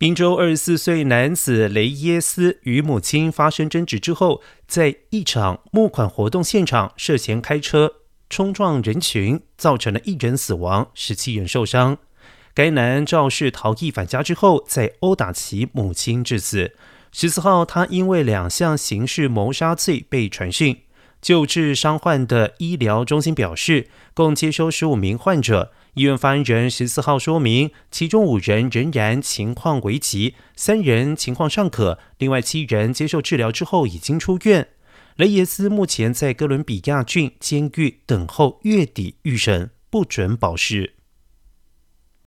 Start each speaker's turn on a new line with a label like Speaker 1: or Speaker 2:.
Speaker 1: 宾州二十四岁男子雷耶斯与母亲发生争执之后，在一场募款活动现场涉嫌开车冲撞人群，造成了一人死亡，十七人受伤。该男肇事逃逸返家之后，再殴打其母亲致死。十四号，他因为两项刑事谋杀罪被传讯。救治伤患的医疗中心表示，共接收十五名患者。医院发言人十四号说明，其中五人仍然情况危急，三人情况尚可，另外七人接受治疗之后已经出院。雷耶斯目前在哥伦比亚郡监狱等候月底预审，不准保释。